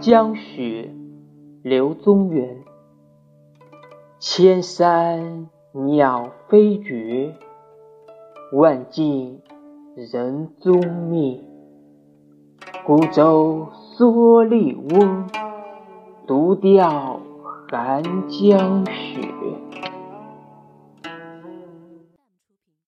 江雪刘宗元千山鸟飞绝万径人踪灭孤舟蓑笠翁独钓寒江雪。